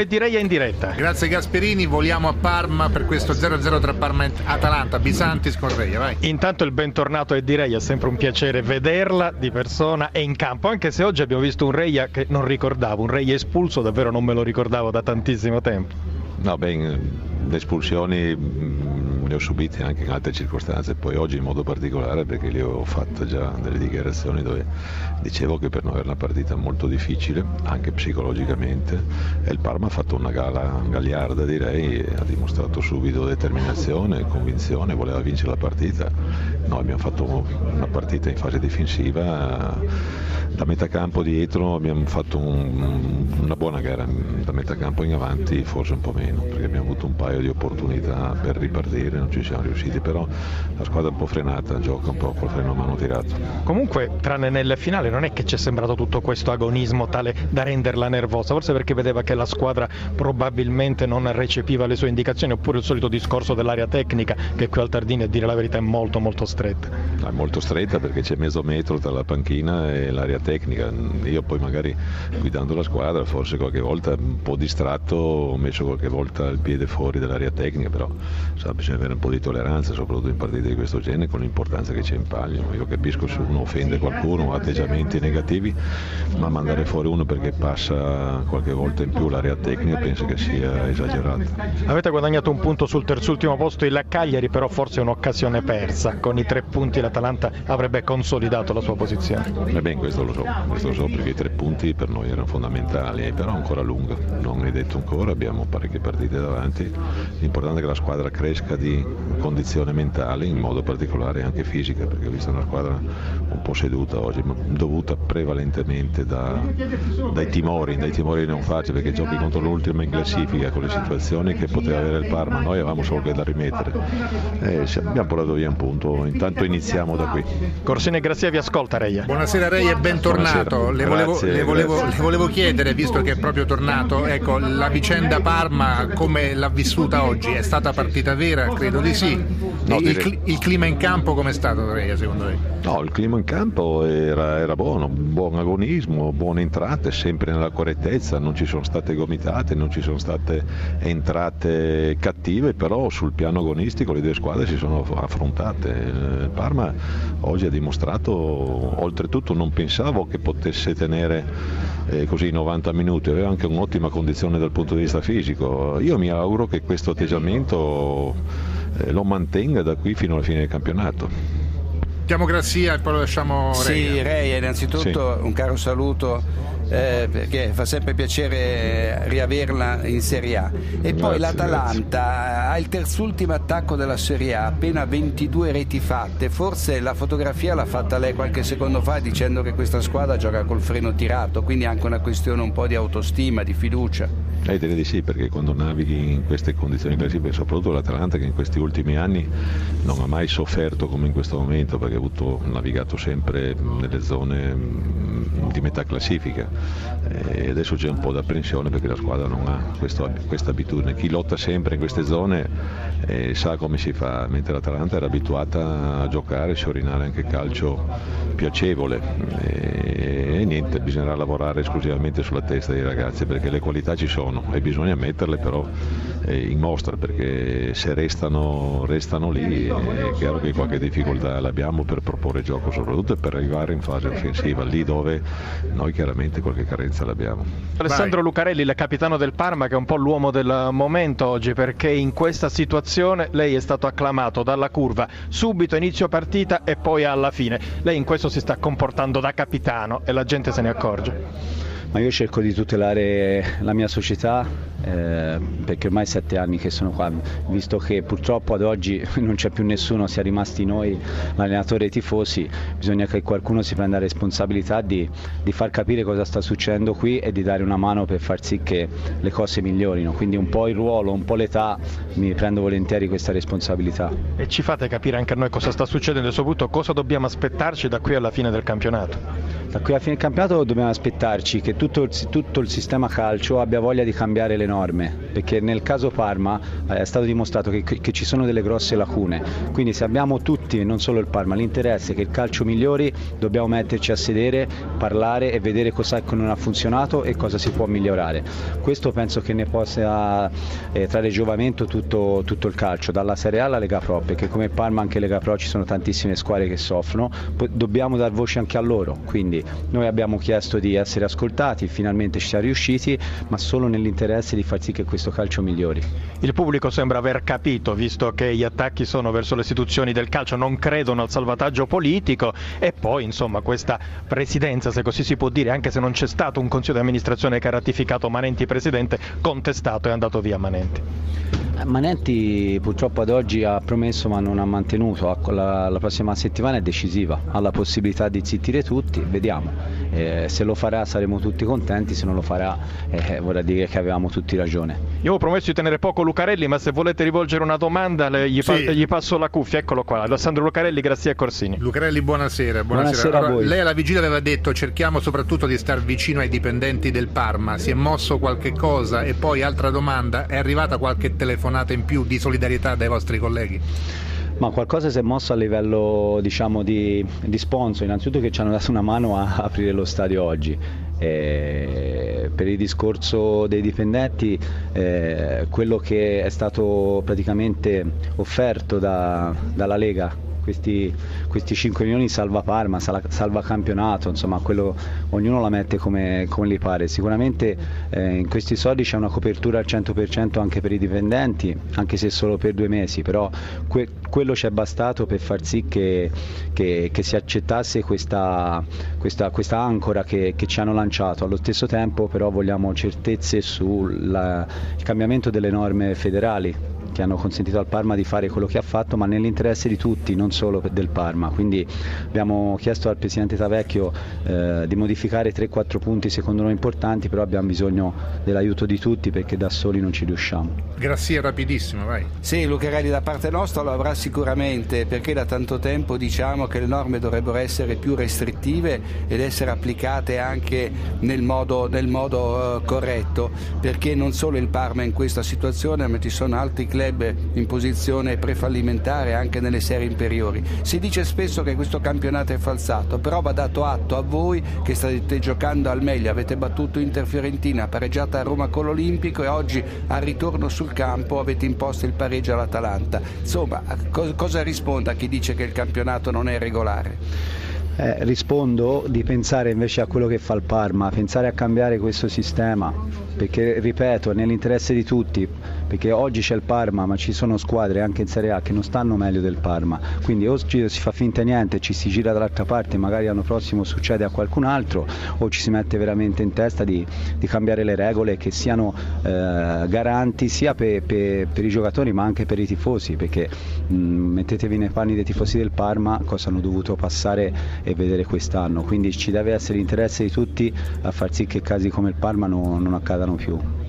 E direi in diretta. Grazie Gasperini, voliamo a Parma per questo 0-0 tra Parma e Atalanta, Bisantis con Reia, vai. Intanto il bentornato e direi è sempre un piacere vederla di persona e in campo, anche se oggi abbiamo visto un Reia che non ricordavo, un Reia espulso, davvero non me lo ricordavo da tantissimo tempo. No, beh, le espulsioni le ho subite anche in altre circostanze, poi oggi in modo particolare perché le ho fatte già delle dichiarazioni dove dicevo che per noi era una partita molto difficile, anche psicologicamente, e il Parma ha fatto una gara gagliarda direi, ha dimostrato subito determinazione, convinzione, voleva vincere la partita. Noi abbiamo fatto una partita in fase difensiva, da metà campo dietro abbiamo fatto un, una buona gara, da metà campo in avanti forse un po' meno, perché abbiamo avuto un paio di opportunità per ripartire, non ci siamo riusciti, però la squadra è un po' frenata, gioca un po' col freno a mano tirato. Comunque, tranne nel finale, non è che ci è sembrato tutto questo agonismo tale da renderla nervosa, forse perché vedeva che la squadra probabilmente non recepiva le sue indicazioni, oppure il solito discorso dell'area tecnica, che qui al Tardini a dire la verità è molto molto stretta. È molto stretta perché c'è mezzo metro tra la panchina e l'area tecnica. Io poi magari guidando la squadra forse qualche volta un po' distratto ho messo qualche volta il piede fuori dall'area tecnica, però sa, bisogna avere un po' di tolleranza, soprattutto in partite di questo genere, con l'importanza che c'è in palio. Io capisco se uno offende qualcuno, ha atteggiamenti negativi, ma mandare fuori uno perché passa qualche volta in più l'area tecnica penso che sia esagerato. Avete guadagnato un punto sul terzultimo posto il Cagliari, però forse è un'occasione persa. Con i tre punti l'Atalanta avrebbe consolidato la sua posizione. Eh beh, questo lo so, questo lo so perché i tre punti per noi erano fondamentali, però ancora lunga, non è detto ancora, abbiamo parecchie partite davanti, l'importante è che la squadra cresca di condizione mentale, in modo particolare anche fisica, perché ho visto una squadra un po' seduta oggi, ma dovuta prevalentemente da, dai timori, dai timori non facili, perché giochi contro l'ultima in classifica con le situazioni che poteva avere il Parma, noi avevamo solo che da rimettere. Eh, abbiamo portato via un punto, intanto iniziamo da qui. Corsini e Grazia vi ascolta Reia. Buonasera Reia e bentornato. Le volevo, Grazie, le, volevo, le volevo chiedere, visto che è proprio tornato, ecco, la vicenda Parma come l'ha vissuta oggi? È stata partita vera? Credo di sì. No, il, direi- il clima in campo com'è stato Reia secondo lei? No, il clima in campo era, era buono, buon agonismo, buone entrate, sempre nella correttezza, non ci sono state gomitate, non ci sono state entrate cattive, però sul piano agonistico le due squadre si sono affrontate. Il Parma oggi ha dimostrato, oltretutto non pensavo che potesse tenere eh, così 90 minuti, aveva anche un'ottima condizione dal punto di vista fisico. Io mi auguro che questo atteggiamento eh, lo mantenga da qui fino alla fine del campionato. Chiamo Grazia e poi lo lasciamo Reia. Sì, Reia, innanzitutto un caro saluto eh, perché fa sempre piacere riaverla in Serie A. E poi Grazie, l'Atalanta ha il terzultimo attacco della Serie A, appena 22 reti fatte. Forse la fotografia l'ha fatta lei qualche secondo fa dicendo che questa squadra gioca col freno tirato, quindi è anche una questione un po' di autostima, di fiducia. Eh, direi di sì, perché quando navighi in queste condizioni classifiche, soprattutto l'Atalanta che in questi ultimi anni non ha mai sofferto come in questo momento, perché ha avuto, navigato sempre nelle zone mm, di metà classifica e adesso c'è un po' d'apprensione perché la squadra non ha questo- questa abitudine. Chi lotta sempre in queste zone eh, sa come si fa, mentre l'Atalanta era abituata a giocare, sciorinare anche calcio piacevole e, e niente, bisognerà lavorare esclusivamente sulla testa dei ragazzi perché le qualità ci sono e bisogna metterle però eh, in mostra perché se restano, restano lì è chiaro che qualche difficoltà l'abbiamo per proporre gioco soprattutto e per arrivare in fase offensiva lì dove noi chiaramente qualche carenza l'abbiamo. Alessandro Lucarelli, il capitano del Parma, che è un po' l'uomo del momento oggi, perché in questa situazione lei è stato acclamato dalla curva subito inizio partita e poi alla fine. Lei in questo si sta comportando da capitano e la gente se ne accorge. Ma io cerco di tutelare la mia società eh, perché ormai è sette anni che sono qua, visto che purtroppo ad oggi non c'è più nessuno, sia rimasti noi, l'allenatore e i tifosi, bisogna che qualcuno si prenda la responsabilità di, di far capire cosa sta succedendo qui e di dare una mano per far sì che le cose migliorino. Quindi un po' il ruolo, un po' l'età, mi prendo volentieri questa responsabilità. E ci fate capire anche a noi cosa sta succedendo e soprattutto cosa dobbiamo aspettarci da qui alla fine del campionato. Da qui alla fine campionato dobbiamo aspettarci che tutto il, tutto il sistema calcio abbia voglia di cambiare le norme, perché nel caso Parma eh, è stato dimostrato che, che ci sono delle grosse lacune, quindi se abbiamo tutti, non solo il Parma, l'interesse che il calcio migliori, dobbiamo metterci a sedere, parlare e vedere cosa non ha funzionato e cosa si può migliorare. Questo penso che ne possa eh, trarre giovamento tutto, tutto, il calcio, dalla Serie A alla Lega Pro, perché come Parma anche Lega Pro ci sono tantissime squadre che soffrono, dobbiamo dar voce anche a loro, quindi noi abbiamo chiesto di essere ascoltati, finalmente ci siamo riusciti, ma solo nell'interesse di far sì che questo calcio migliori. Il pubblico sembra aver capito, visto che gli attacchi sono verso le istituzioni del calcio, non credono al salvataggio politico e poi insomma questa presidenza, se così si può dire, anche se non c'è stato un consiglio di amministrazione che ha ratificato Manenti presidente, contestato e andato via Manenti. Manenti purtroppo ad oggi ha promesso ma non ha mantenuto, la, la prossima settimana è decisiva, ha la possibilità di zittire tutti, vediamo. Eh, se lo farà saremo tutti contenti, se non lo farà eh, vorrà dire che avevamo tutti ragione. Io ho promesso di tenere poco Lucarelli, ma se volete rivolgere una domanda gli, sì. pa- gli passo la cuffia, eccolo qua, Alessandro Lucarelli, grazie a Corsini. Lucarelli, buonasera. Buonasera, buonasera allora, a voi. Lei alla vigilia aveva detto cerchiamo soprattutto di star vicino ai dipendenti del Parma, si è mosso qualche cosa e poi altra domanda, è arrivata qualche telefonata in più di solidarietà dai vostri colleghi? Ma qualcosa si è mosso a livello diciamo, di, di sponsor, innanzitutto che ci hanno dato una mano a aprire lo stadio oggi. Eh, per il discorso dei dipendenti, eh, quello che è stato praticamente offerto da, dalla Lega questi, questi 5 milioni salva Parma, salva campionato, insomma quello, ognuno la mette come, come gli pare. Sicuramente eh, in questi soldi c'è una copertura al 100% anche per i dipendenti, anche se solo per due mesi, però que, quello ci è bastato per far sì che, che, che si accettasse questa, questa, questa ancora che, che, ci hanno lanciato. Allo stesso tempo però vogliamo certezze sul cambiamento delle norme federali che hanno consentito al Parma di fare quello che ha fatto, ma nell'interesse di tutti, non solo del Parma. Quindi abbiamo chiesto al Presidente Tavecchio eh, di modificare 3-4 punti secondo noi importanti, però abbiamo bisogno dell'aiuto di tutti perché da soli non ci riusciamo. Grazie, rapidissimo, vai. Sì, Lucarelli da parte nostra lo avrà sicuramente perché da tanto tempo diciamo che le norme dovrebbero essere più restrittive ed essere applicate anche nel modo, nel modo uh, corretto, perché non solo il Parma è in questa situazione, ma ci sono altri club club in posizione prefallimentare anche nelle serie inferiori. Si dice spesso che questo campionato è falsato, però va dato atto a voi che state giocando al meglio, avete battuto Inter Fiorentina, pareggiata a Roma con l'Olimpico e oggi al ritorno sul campo avete imposto il pareggio all'Atalanta. Insomma, cosa risponde a chi dice che il campionato non è regolare? Eh, rispondo di pensare invece a quello che fa il Parma, pensare a cambiare questo sistema, perché ripeto, nell'interesse di tutti, perché oggi c'è il Parma, ma ci sono squadre anche in Serie A che non stanno meglio del Parma, quindi o si fa finta niente, ci si gira dall'altra parte, magari l'anno prossimo succede a qualcun altro, o ci si mette veramente in testa di, di cambiare le regole che siano eh, garanti sia per, per, per, i giocatori ma anche per i tifosi, perché mh, mettetevi nei panni dei tifosi del Parma cosa hanno dovuto passare e vedere quest'anno, quindi ci deve essere interesse di tutti a far sì che casi come il Parma non, non accadano più.